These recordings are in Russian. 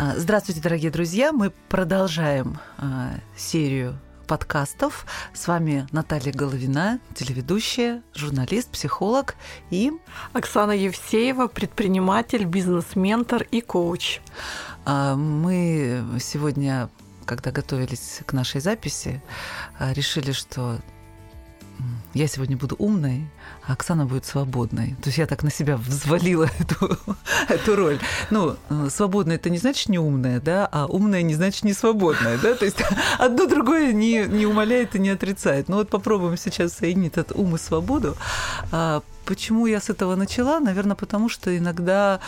А, здравствуйте, дорогие друзья! Мы продолжаем а, серию подкастов. С вами Наталья Головина, телеведущая, журналист, психолог и Оксана Евсеева, предприниматель, бизнес-ментор и коуч. А, мы сегодня, когда готовились к нашей записи, решили, что я сегодня буду умной, а Оксана будет свободной. То есть я так на себя взвалила эту, эту роль. Ну, свободная это не значит не умная, да, а умная не значит не свободная, да. То есть одно другое не, не умаляет и не отрицает. Ну вот попробуем сейчас соединить этот ум и свободу. А почему я с этого начала? Наверное, потому что иногда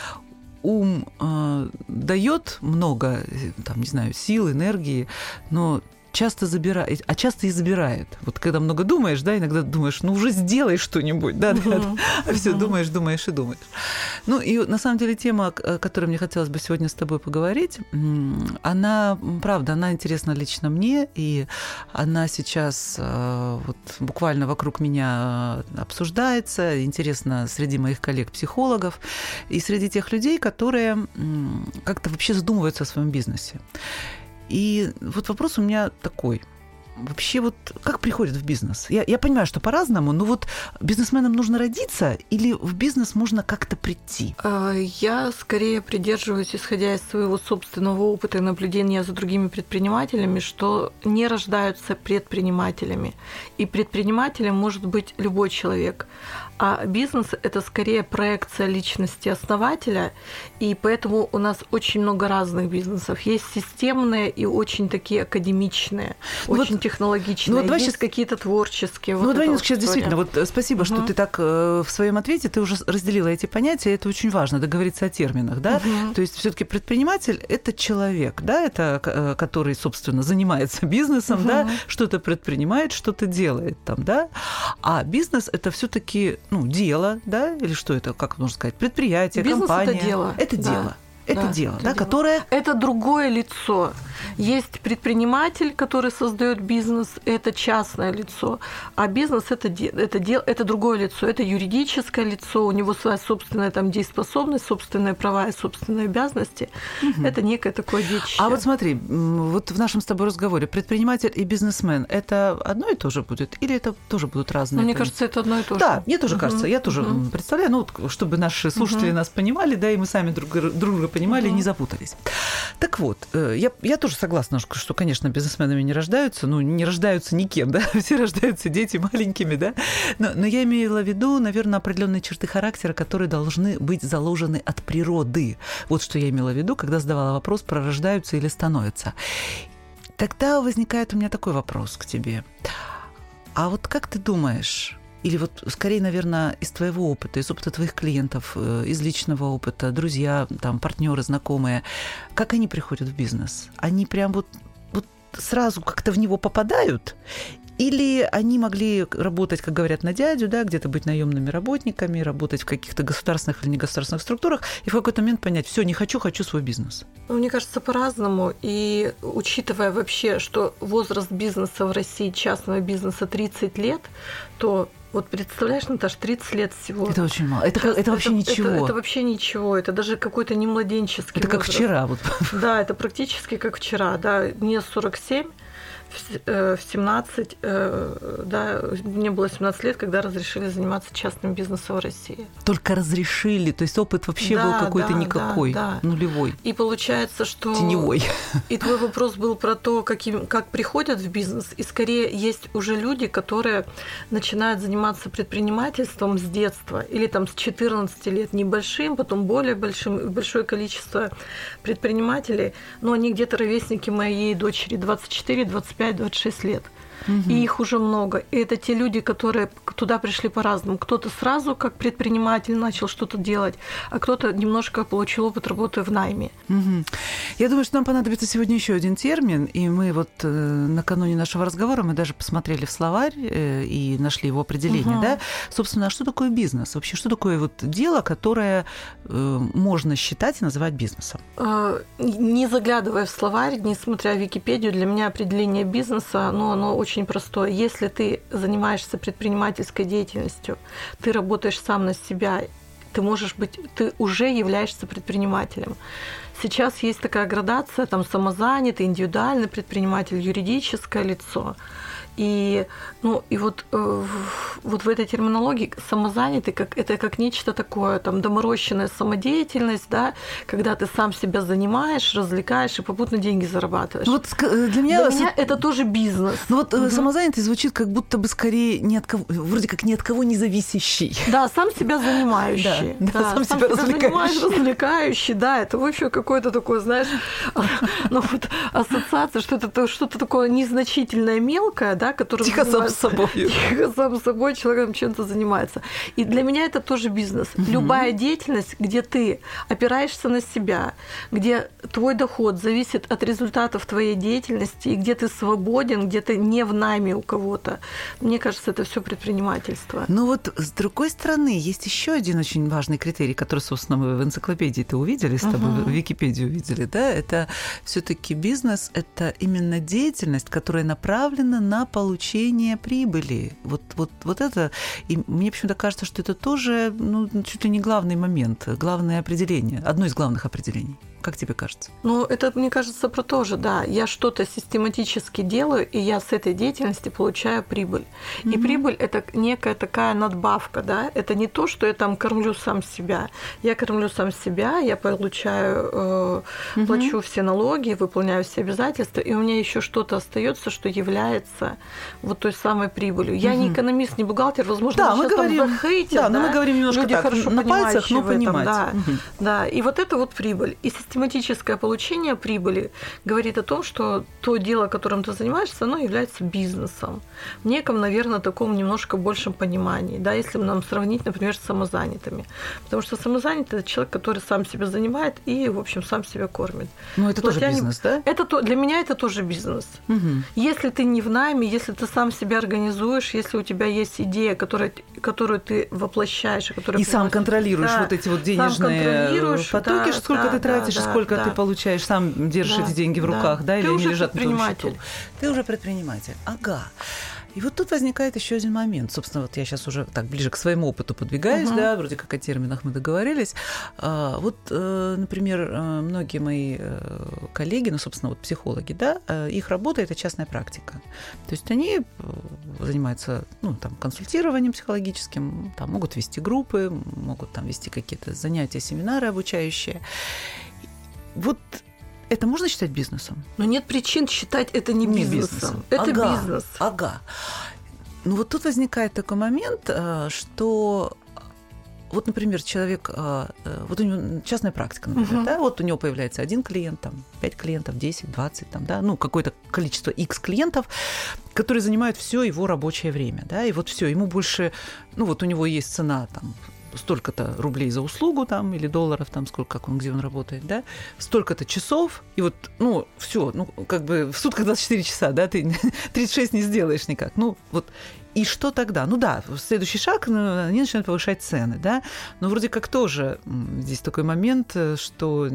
ум э, дает много, там, не знаю, сил, энергии, но часто забирает, а часто и забирает. Вот когда много думаешь, да, иногда думаешь, ну уже сделай что-нибудь, да, да, да. а все думаешь, думаешь и думаешь. Ну и на самом деле тема, о которой мне хотелось бы сегодня с тобой поговорить, она, правда, она интересна лично мне, и она сейчас э, вот буквально вокруг меня обсуждается, интересно среди моих коллег-психологов и среди тех людей, которые как-то вообще задумываются о своем бизнесе. И вот вопрос у меня такой. Вообще вот как приходят в бизнес? Я, я понимаю, что по-разному, но вот бизнесменам нужно родиться или в бизнес можно как-то прийти? А, я скорее придерживаюсь, исходя из своего собственного опыта и наблюдения за другими предпринимателями, что не рождаются предпринимателями. И предпринимателем может быть любой человек. А бизнес – это скорее проекция личности основателя, и поэтому у нас очень много разных бизнесов. Есть системные и очень такие академичные, ну очень вот, технологичные. Ну, вот Есть сейчас... какие-то творческие. Ну, вот давай сейчас действительно, вот э, спасибо, угу. что ты так э, в своем ответе, ты уже разделила эти понятия, это очень важно, договориться о терминах, да? Угу. То есть все таки предприниматель – это человек, да, это э, который, собственно, занимается бизнесом, угу. да, что-то предпринимает, что-то делает там, да? А бизнес – это все таки ну, дело, да, или что это, как можно сказать, предприятие, Бизнес компания. это дело. Это да. дело. Это да, дело, это да, дело. которое... Это другое лицо. Есть предприниматель, который создает бизнес, это частное лицо, а бизнес это, это, дел, это другое лицо, это юридическое лицо, у него своя собственная там дееспособность, собственные права и собственные обязанности. Угу. Это некое такое детище. А вот смотри, вот в нашем с тобой разговоре предприниматель и бизнесмен это одно и то же будет, или это тоже будут разные? Ну, мне кажется, это одно и то же. Да, мне тоже угу. кажется, я тоже угу. представляю, ну, вот, чтобы наши слушатели угу. нас понимали, да, и мы сами друг друга понимали угу. и не запутались. Так вот, э, я, я тоже согласна, что, конечно, бизнесменами не рождаются, ну, не рождаются никем, да, все рождаются дети маленькими, да, но, но я имела в виду, наверное, определенные черты характера, которые должны быть заложены от природы. Вот что я имела в виду, когда задавала вопрос про рождаются или становятся. Тогда возникает у меня такой вопрос к тебе. А вот как ты думаешь, или вот скорее, наверное, из твоего опыта, из опыта твоих клиентов, э, из личного опыта, друзья, там, партнеры, знакомые, как они приходят в бизнес? Они прям вот, вот сразу как-то в него попадают? Или они могли работать, как говорят, на дядю, да, где-то быть наемными работниками, работать в каких-то государственных или негосударственных структурах, и в какой-то момент понять, все, не хочу, хочу свой бизнес? Ну, мне кажется, по-разному. И учитывая вообще, что возраст бизнеса в России, частного бизнеса 30 лет, то вот представляешь, Наташ, 30 лет всего. Это очень мало. Это, это, это вообще ничего. Это, это вообще ничего. Это даже какой-то не младенческий Это возраст. как вчера. Вот. Да, это практически как вчера. Да, мне 47, в 17, э, э, да, мне было 17 лет, когда разрешили заниматься частным бизнесом в России. Только разрешили, то есть опыт вообще да, был какой-то да, никакой, да, да. нулевой. И получается, что... Теневой. И твой вопрос был про то, каким, как приходят в бизнес, и скорее есть уже люди, которые начинают заниматься предпринимательством с детства, или там с 14 лет небольшим, потом более большим, большое количество предпринимателей, но они где-то ровесники моей дочери 24-25 25-26 лет. Угу. И их уже много. И это те люди, которые туда пришли по-разному. Кто-то сразу как предприниматель начал что-то делать, а кто-то немножко получил опыт работы в найме. Угу. Я думаю, что нам понадобится сегодня еще один термин, и мы вот э, накануне нашего разговора мы даже посмотрели в словарь э, и нашли его определение, угу. да? Собственно, а что такое бизнес? Вообще, что такое вот дело, которое э, можно считать и называть бизнесом? Э, не заглядывая в словарь, не смотря в Википедию, для меня определение бизнеса, ну, оно очень очень простое. Если ты занимаешься предпринимательской деятельностью, ты работаешь сам на себя, ты можешь быть, ты уже являешься предпринимателем. Сейчас есть такая градация, там самозанятый, индивидуальный предприниматель, юридическое лицо. И, ну, и вот, э, вот в этой терминологии самозанятый, как, это как нечто такое, там, доморощенная самодеятельность, да, когда ты сам себя занимаешь, развлекаешь и попутно деньги зарабатываешь. Ну, вот э, для меня, для меня это тоже бизнес. Ну вот угу. самозанятый звучит как будто бы скорее ни от кого, вроде как ни от кого не зависящий. Да, сам себя занимающий. Да, да, да сам, сам себя, себя развлекающий. развлекающий, да, это вообще какое-то такое, знаешь, ну вот ассоциация, что это что-то такое незначительное, мелкое, да, который тихо сам с собой. Тихо сам собой человеком чем-то занимается. И для меня это тоже бизнес. Угу. Любая деятельность, где ты опираешься на себя, где твой доход зависит от результатов твоей деятельности, и где ты свободен, где ты не в найме у кого-то. Мне кажется, это все предпринимательство. Ну вот с другой стороны, есть еще один очень важный критерий, который, собственно, мы в энциклопедии-то увидели с тобой, угу. в Википедии увидели, да, это все-таки бизнес, это именно деятельность, которая направлена на получение прибыли. Вот, вот, вот это, и мне почему-то кажется, что это тоже ну, чуть ли не главный момент, главное определение, одно из главных определений. Как тебе кажется? Ну, это, мне кажется, про то же, да. Я что-то систематически делаю, и я с этой деятельности получаю прибыль. Mm-hmm. И прибыль – это некая такая надбавка, да. Это не то, что я там кормлю сам себя. Я кормлю сам себя, я получаю, э, mm-hmm. плачу все налоги, выполняю все обязательства, и у меня еще что-то остается, что является вот той самой прибылью. Я mm-hmm. не экономист, не бухгалтер, возможно, да, мы говорим, там захейтят, да, да, но мы говорим немножко Люди так, хорошо на пальцах, но понимать. да, mm-hmm. да, и вот это вот прибыль. И систематическое получение прибыли говорит о том, что то дело, которым ты занимаешься, оно является бизнесом. В неком, наверное, таком немножко большем понимании, да, если нам сравнить, например, с самозанятыми. Потому что самозанятый – это человек, который сам себя занимает и, в общем, сам себя кормит. Ну, это тоже бизнес, не... да? Это то... Для меня это тоже бизнес. Угу. Если ты не в найме, если ты сам себя организуешь, если у тебя есть идея, которая, которую ты воплощаешь, которая и сам контролируешь да, вот эти вот денежные потоки, да, сколько да, ты тратишь, да, сколько да. ты получаешь, сам держишь да, эти деньги в руках, да, да или ты они лежат на твоем счету. Ты уже предприниматель. Ага. И вот тут возникает еще один момент. Собственно, вот я сейчас уже так ближе к своему опыту подвигаюсь, uh-huh. да, вроде как о терминах мы договорились. А, вот, э, например, э, многие мои э, коллеги, ну, собственно, вот психологи, да, их работа это частная практика. То есть они занимаются, ну, там, консультированием психологическим, там могут вести группы, могут там вести какие-то занятия, семинары обучающие. Вот это можно считать бизнесом? Но нет причин считать это не, не бизнесом. бизнесом. Это ага, бизнес. Ага. Ну вот тут возникает такой момент, э, что вот, например, человек, э, э, вот у него частная практика, например, uh-huh. да, вот у него появляется один клиент, там, пять клиентов, 10, 20, там, да, ну, какое-то количество X клиентов, которые занимают все его рабочее время, да, и вот все, ему больше, ну, вот у него есть цена, там, столько-то рублей за услугу там или долларов там сколько как он где он работает да столько-то часов и вот ну все ну как бы в сутках 24 часа да ты 36 не сделаешь никак. Ну вот и что тогда? Ну да, следующий шаг, ну, они начинают повышать цены, да, но вроде как тоже здесь такой момент, э, что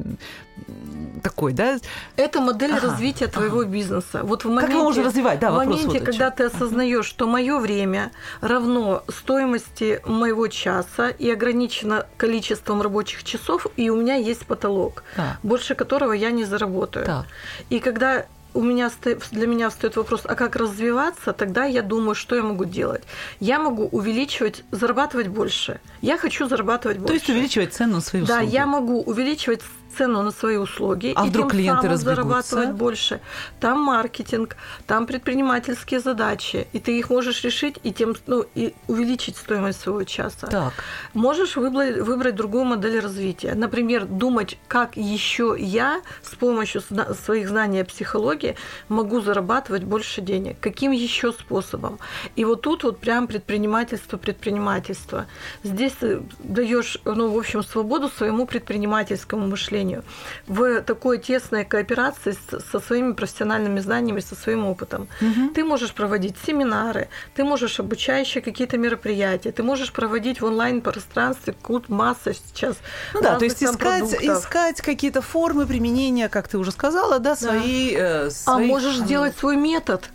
такой, да? Это модель ага, развития твоего ага. бизнеса. Вот в моменте, как его можно развивать? Да, в моменте, вот когда ты осознаешь, что мое время равно стоимости моего часа и ограничено количеством рабочих часов, и у меня есть потолок, да. больше которого я не заработаю. Да. И когда у меня для меня встает вопрос, а как развиваться, тогда я думаю, что я могу делать. Я могу увеличивать, зарабатывать больше. Я хочу зарабатывать больше. То есть увеличивать цену свои услуги. Да, я могу увеличивать цену на свои услуги а и вдруг тем клиенты самым зарабатывать больше. Там маркетинг, там предпринимательские задачи, и ты их можешь решить и тем ну, и увеличить стоимость своего часа. Так. Можешь выбрать, выбрать другую модель развития. Например, думать, как еще я с помощью своих знаний о психологии могу зарабатывать больше денег. Каким еще способом? И вот тут вот прям предпринимательство, предпринимательство. Здесь ты даешь, ну, в общем, свободу своему предпринимательскому мышлению обучению, в такой тесной кооперации со своими профессиональными знаниями, со своим опытом. Угу. Ты можешь проводить семинары, ты можешь обучающие какие-то мероприятия, ты можешь проводить в онлайн-пространстве масса сейчас. Ну да, то есть искать, искать какие-то формы применения, как ты уже сказала, да, свои... Да. Э, своих... А можешь сделать свой метод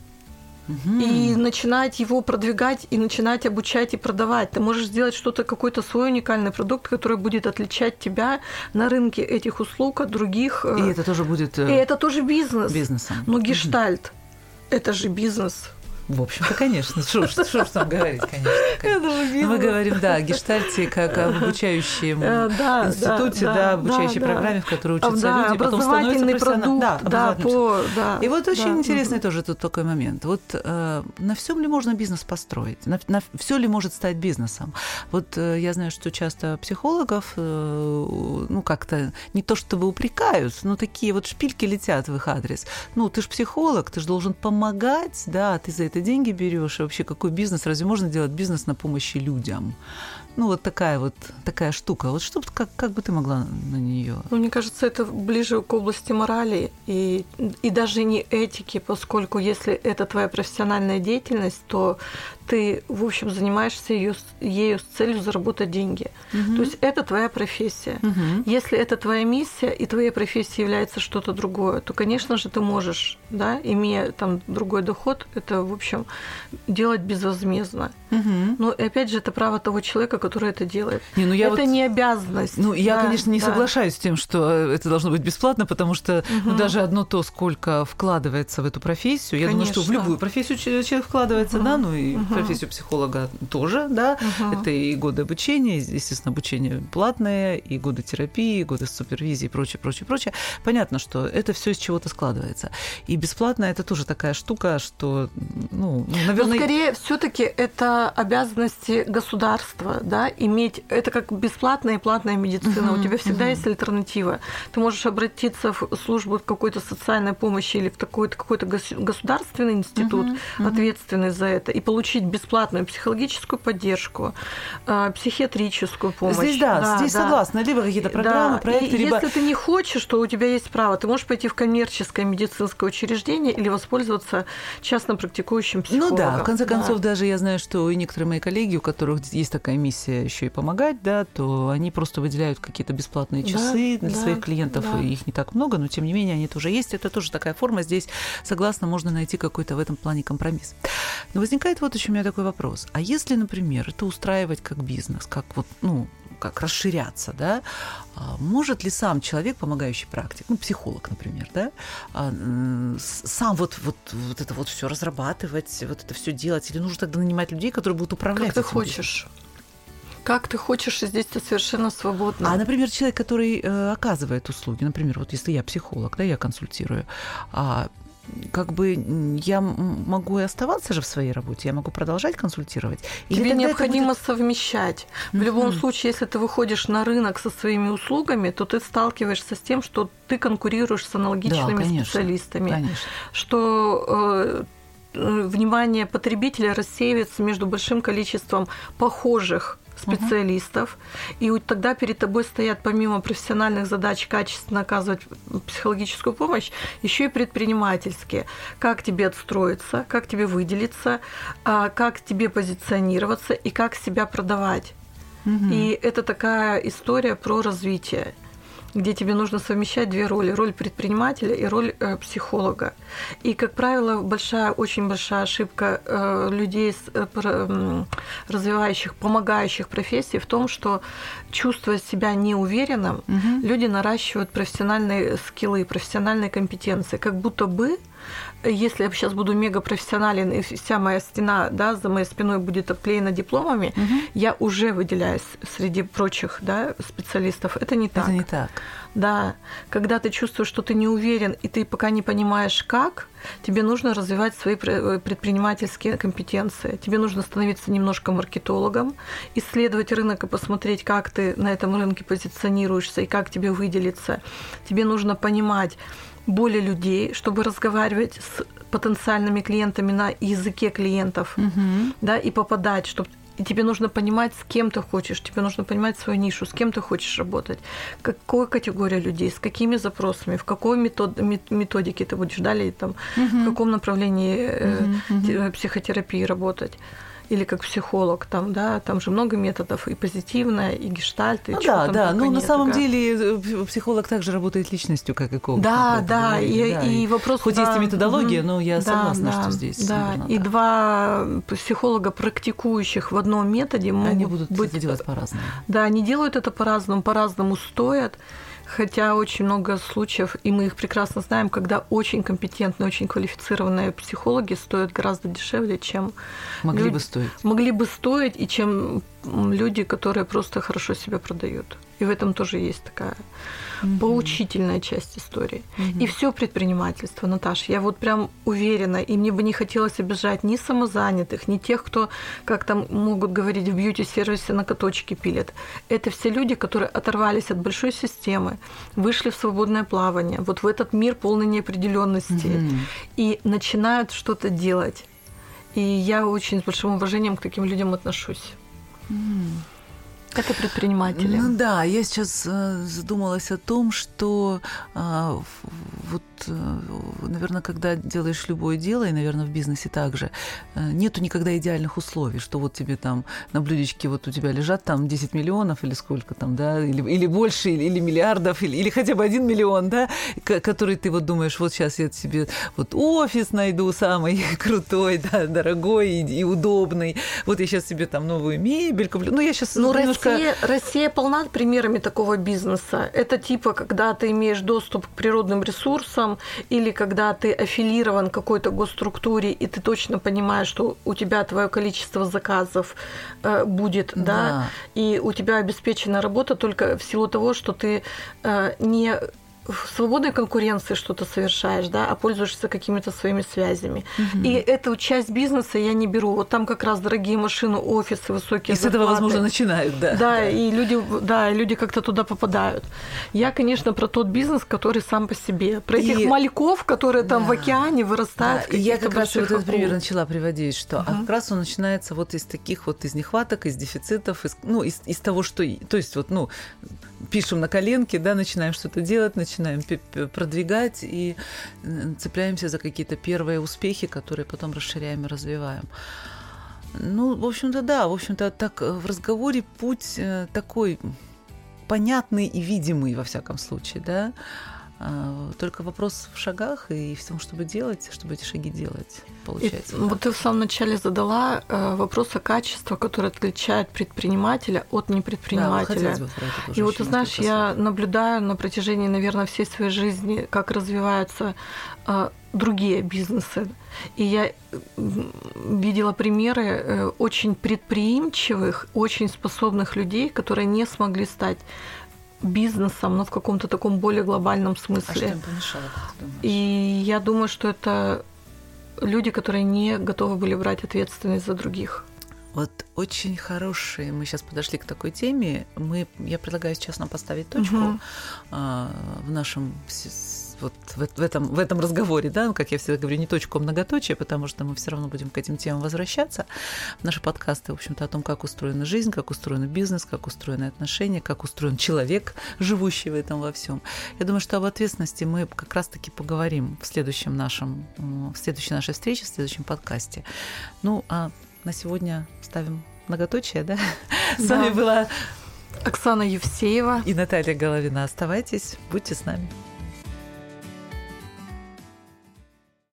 угу. и начинать его продвигать, и начинать обучать и продавать. Ты можешь сделать что-то, какой-то свой уникальный продукт, который будет отличать тебя на рынке этих услуг от других. Э, и это тоже будет... Э, и это тоже бизнес. Бизнесом. Но гештальт угу. – это же бизнес. В общем-то, конечно. Что ж там говорить, конечно. Мы говорим, да, о гештальте как об обучающем э, институте, да, обучающей программе, в которой учатся люди, потом становятся. Да, да, И вот очень интересный тоже тут такой момент. Вот э, на всем ли можно бизнес построить? На, на все ли может стать бизнесом? Вот э, я знаю, что часто психологов, ну, как-то не то чтобы упрекают, но такие вот шпильки летят в их адрес. Ну, ты же психолог, ты же должен помогать, да, ты за это ты деньги берешь, и вообще какой бизнес, разве можно делать бизнес на помощи людям? Ну, вот такая вот такая штука. Вот что как, как бы ты могла на нее? Ну, мне кажется, это ближе к области морали и, и даже не этики, поскольку если это твоя профессиональная деятельность, то ты, в общем, занимаешься ее, ею с целью заработать деньги. Угу. То есть это твоя профессия. Угу. Если это твоя миссия и твоей профессией является что-то другое, то, конечно же, ты можешь, да, имея там другой доход, это, общем, делать безвозмездно. Угу. Но опять же, это право того человека, который это делает. Не, ну я это вот... не обязанность. Ну, я, да, конечно, не да. соглашаюсь с тем, что это должно быть бесплатно, потому что угу. ну, даже одно то, сколько вкладывается в эту профессию, я конечно. думаю, что в любую профессию человек вкладывается, угу. да, ну и угу профессию психолога тоже, да. Угу. Это и годы обучения, естественно, обучение платное, и годы терапии, и годы супервизии и прочее, прочее, прочее. Понятно, что это все из чего-то складывается. И бесплатно это тоже такая штука, что, ну, наверное... Но скорее все таки это обязанности государства, да, иметь... Это как бесплатная и платная медицина. Угу. У тебя всегда угу. есть альтернатива. Ты можешь обратиться в службу какой-то социальной помощи или в такой-то какой-то государственный институт, угу. ответственный за это, и получить бесплатную психологическую поддержку, э, психиатрическую помощь. Здесь да, да здесь да. согласна. Либо какие-то программы, да. проекты, и либо... Если ты не хочешь, то у тебя есть право. Ты можешь пойти в коммерческое медицинское учреждение или воспользоваться частно практикующим психологом. Ну да, в конце концов, да. даже я знаю, что и некоторые мои коллеги, у которых есть такая миссия еще и помогать, да, то они просто выделяют какие-то бесплатные часы да, для да, своих клиентов, да. их не так много, но тем не менее они тоже есть. Это тоже такая форма. Здесь, согласно, можно найти какой-то в этом плане компромисс. Но возникает вот еще у меня такой вопрос. А если, например, это устраивать как бизнес, как вот, ну, как расширяться, да, а может ли сам человек, помогающий практик, ну, психолог, например, да, а, сам вот, вот, вот это вот все разрабатывать, вот это все делать, или нужно тогда нанимать людей, которые будут управлять? Как ты хочешь. Как ты хочешь, здесь ты совершенно свободна. А, например, человек, который э, оказывает услуги, например, вот если я психолог, да, я консультирую, а как бы я могу и оставаться же в своей работе, я могу продолжать консультировать. Или Тебе необходимо будет... совмещать. В mm-hmm. любом случае, если ты выходишь на рынок со своими услугами, то ты сталкиваешься с тем, что ты конкурируешь с аналогичными да, конечно, специалистами, конечно. что э, э внимание потребителя рассеивается между большим количеством похожих специалистов, угу. и тогда перед тобой стоят помимо профессиональных задач качественно оказывать психологическую помощь, еще и предпринимательские. Как тебе отстроиться, как тебе выделиться, а, как тебе позиционироваться и как себя продавать. Угу. И это такая история про развитие где тебе нужно совмещать две роли. Роль предпринимателя и роль э, психолога. И, как правило, большая, очень большая ошибка э, людей, э, э, развивающих, помогающих профессий в том, что, чувствуя себя неуверенным, угу. люди наращивают профессиональные скиллы, профессиональные компетенции, как будто бы если я сейчас буду мега профессионален, и вся моя стена да, за моей спиной будет обклеена дипломами, угу. я уже выделяюсь среди прочих да, специалистов. Это не так. Это не так. Да. Когда ты чувствуешь, что ты не уверен, и ты пока не понимаешь, как, тебе нужно развивать свои э, предпринимательские компетенции. Тебе нужно становиться немножко маркетологом, исследовать рынок и посмотреть, как ты на этом рынке позиционируешься и как тебе выделиться. Тебе нужно понимать, более людей, чтобы разговаривать с потенциальными клиентами на языке клиентов, угу. да, и попадать, чтобы и тебе нужно понимать, с кем ты хочешь, тебе нужно понимать свою нишу, с кем ты хочешь работать, какой категория людей, с какими запросами, в какой метод, методике ты будешь далее, там, угу. в каком направлении угу, угу. психотерапии работать. Или как психолог, там, да, там же много методов, и позитивная, и гештальт, и ну, да, да, ну на нет, самом да. деле э, психолог также работает личностью, как и коуч. Да, да, говорили, и, да, и вопрос... Хоть да, есть и методология, но я Да, согласна, да, что здесь Да, наверно, и так. два психолога, практикующих в одном методе, могут Они будут быть... делать по-разному. Да, они делают это по-разному, по-разному стоят. Хотя очень много случаев, и мы их прекрасно знаем, когда очень компетентные, очень квалифицированные психологи стоят гораздо дешевле, чем Могли Люди- бы стоить. могли бы стоить, и чем люди, которые просто хорошо себя продают. И в этом тоже есть такая поучительная часть истории. И все предпринимательство, Наташ, я вот прям уверена, и мне бы не хотелось обижать ни самозанятых, ни тех, кто, как там могут говорить, в бьюти-сервисе на каточке пилят. Это все люди, которые оторвались от большой системы, вышли в свободное плавание, вот в этот мир полной неопределенности Мгм. и начинают что-то делать. И я очень с большим уважением к таким людям отношусь. М. Это предприниматели. Ну да, я сейчас э, задумалась о том, что а, в- вот, наверное, когда делаешь любое дело, и, наверное, в бизнесе также, э, нету никогда идеальных условий, что вот тебе там на блюдечке вот у тебя лежат там 10 миллионов или сколько там, да, или, или больше, или, или миллиардов, или, или хотя бы один миллион, да, который ты вот думаешь, вот сейчас я себе вот офис найду самый крутой, да, дорогой и, и удобный, вот я сейчас себе там новую мебель куплю. Ну, я сейчас Ну, немножко... Россия, Россия полна примерами такого бизнеса. Это типа, когда ты имеешь доступ к природным ресурсам, или когда ты аффилирован какой-то госструктуре, и ты точно понимаешь, что у тебя твое количество заказов э, будет, да. Да. и у тебя обеспечена работа только в силу того, что ты э, не в свободной конкуренции что-то совершаешь, да, а пользуешься какими-то своими связями. И эту часть бизнеса я не беру. Вот там как раз дорогие машины, офисы, высокие И с этого, зарплаты. возможно, начинают, да. Да, и люди, да, и люди как-то туда попадают. Я, конечно, про тот бизнес, который сам по себе. Про И- этих мальков, которые там в Да. океане вырастают. Да, я как раз вот этот пример начала приводить, что а Мгм. как раз он начинается вот из таких вот из нехваток, из дефицитов, из, ну, из, из того, что... То есть вот, ну, пишем на коленке, да, начинаем что-то делать, начинаем пи- продвигать и цепляемся за какие-то первые успехи, которые потом расширяем и развиваем. Ну, в общем-то, да, в общем-то, так э, в разговоре путь э, такой понятный и видимый, во всяком случае, да. А, Только вопрос в шагах и в том, чтобы делать, чтобы эти шаги делать, И получается. вот ты в самом начале задала э, вопрос о качестве, которое отличает предпринимателя от Да, непредпринимателя. хотелось бы И вот ты знаешь, я наблюдаю на протяжении, наверное, всей своей жизни, как развиваются э, другие бизнесы. И я видела примеры э, очень предприимчивых, очень способных людей, которые не смогли стать бизнесом, но в каком-то таком более глобальном А что смысле. им помешало? И я думаю, что это люди, которые не готовы были брать ответственность за других. Вот очень хорошие. Мы сейчас подошли к такой теме. Мы, я предлагаю сейчас нам поставить точку а, в нашем вот в, в этом в этом разговоре, да, как я всегда говорю, не точку, а многоточие, потому что мы все равно будем к этим темам возвращаться. Наши подкасты, в общем-то, о том, как устроена жизнь, как устроен бизнес, как устроены отношения, как устроен человек, живущий в этом во всем. Я думаю, что об ответственности мы как раз-таки поговорим в следующем нашем, в следующей нашей встрече, в следующем подкасте. Ну, а на сегодня ставим многоточие, да? С вами была Оксана Евсеева. и Наталья Головина. Оставайтесь, будьте с нами.